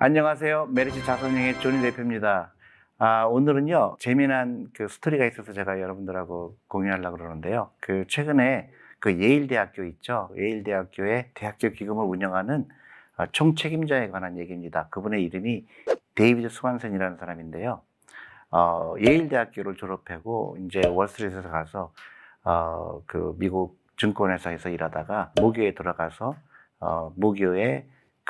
안녕하세요. 메리츠 자산운용의 존 리 대표입니다. 아, 오늘은요, 재미난 그 스토리가 있어서 제가 여러분들하고 공유하려고 그러는데요. 그 최근에 그 예일대학교 있죠. 예일대학교의 대학교 기금을 운영하는 어, 총책임자에 관한 얘기입니다. 그분의 이름이 데이비드 스웬슨이라는 사람인데요. 어, 예일대학교를 졸업하고 이제 월스트리트에서 가서 어, 그 미국 증권회사에서 일하다가 모교에 들어가서 어, 모교의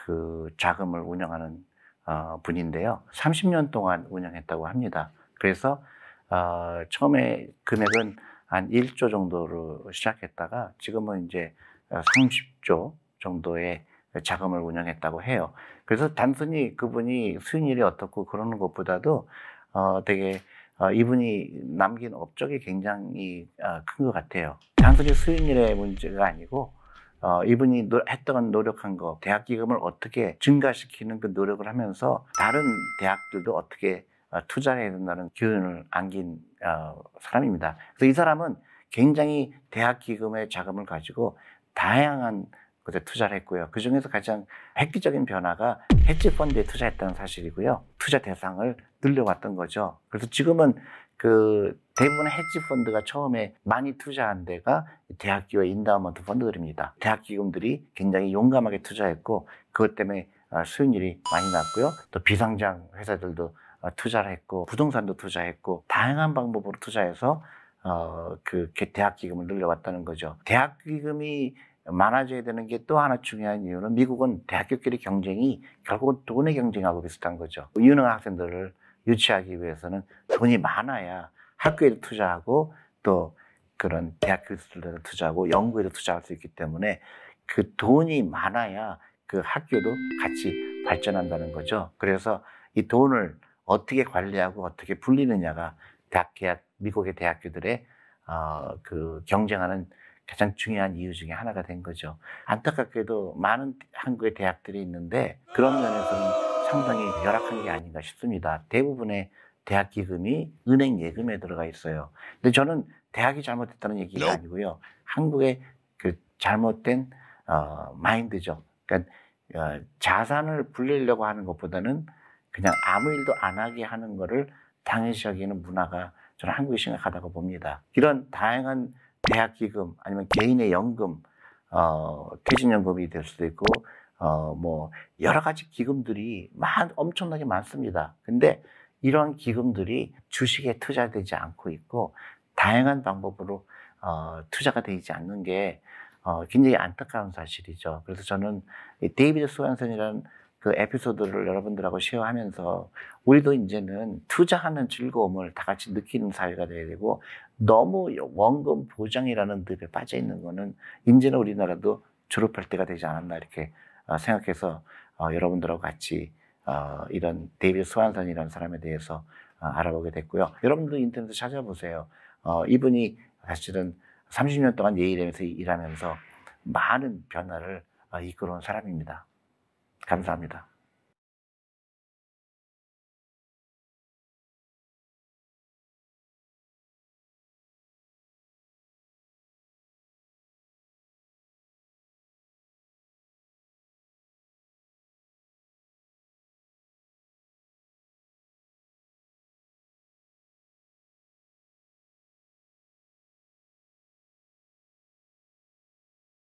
그 자금을 운영하는 어, 분인데요. 30년 동안 운영했다고 합니다. 그래서 어, 처음에 금액은 한 1조 정도로 시작했다가 지금은 이제 30조 정도의 자금을 운영했다고 해요. 그래서 단순히 그분이 수익률이 어떻고 그러는 것보다도 어, 되게 어, 이분이 남긴 업적이 굉장히 어, 큰 것 같아요. 단순히 수익률의 문제가 아니고 어, 이분이 노, 했던 노력한 거, 대학 기금을 어떻게 증가시키는 그 노력을 하면서 다른 대학들도 어떻게 어, 투자해야 된다는 교훈을 안긴 어, 사람입니다. 그래서 이 사람은 굉장히 대학 기금의 자금을 가지고 다양한 곳에 투자를 했고요. 그 중에서 가장 획기적인 변화가 헤지 펀드에 투자했다는 사실이고요. 투자 대상을 늘려왔던 거죠. 그래서 지금은 그 대부분의 헤지 펀드가 처음에 많이 투자한 데가 대학교의 인다우먼트 펀드들입니다. 대학 기금들이 굉장히 용감하게 투자했고 그것 때문에 어, 수익률이 많이 났고요. 또 비상장 회사들도 어, 투자를 했고 부동산도 투자했고 다양한 방법으로 투자해서 어, 그 대학 기금을 늘려왔다는 거죠. 대학 기금이 많아져야 되는 게 또 하나 중요한 이유는 미국은 대학교끼리 경쟁이 결국은 돈의 경쟁하고 비슷한 거죠. 유능한 학생들을 유치하기 위해서는 돈이 많아야 학교에도 투자하고 또 그런 대학 교수들도 투자하고 연구에도 투자할 수 있기 때문에 그 돈이 많아야 그 학교도 같이 발전한다는 거죠. 그래서 이 돈을 어떻게 관리하고 어떻게 불리느냐가 대학 계약 미국의 대학교들의 어, 그 경쟁하는 가장 중요한 이유 중에 하나가 된 거죠. 안타깝게도 많은 한국의 대학들이 있는데 그런 면에서는 상당히 열악한 게 아닌가 싶습니다. 대부분의 대학 기금이 은행 예금에 들어가 있어요. 근데 저는 대학이 잘못됐다는 얘기가 아니고요. 한국의 그 잘못된 어, 마인드죠. 그러니까 어, 자산을 불리려고 하는 것보다는 그냥 아무 일도 안 하게 하는 거를 당연시 여기는 문화가 저는 한국이 심각하다고 봅니다. 이런 다양한 대학 기금 아니면 개인의 연금, 어, 퇴직연금이 될 수도 있고, 어, 뭐, 여러 가지 기금들이 많, 엄청나게 많습니다. 근데 이런 기금들이 주식에 투자되지 않고 있고, 다양한 방법으로, 어, 투자가 되지 않는 게, 어, 굉장히 안타까운 사실이죠. 그래서 저는 이 데이비드 스웬슨이라는 그 에피소드를 여러분들하고 share하면서 우리도 이제는 투자하는 즐거움을 다 같이 느끼는 사회가 돼야 되고 너무 원금 보장이라는 늪에 빠져 있는 거는 이제는 우리나라도 졸업할 때가 되지 않았나 이렇게 어, 생각해서 어, 여러분들하고 같이 어, 이런 데이비드 스웬슨이라는 사람에 대해서 알아보게 됐고요. 여러분도 인터넷에 찾아보세요. 이분이 사실은 30년 동안 예일에서 일하면서 많은 변화를 이끌어온 사람입니다. 감사합니다.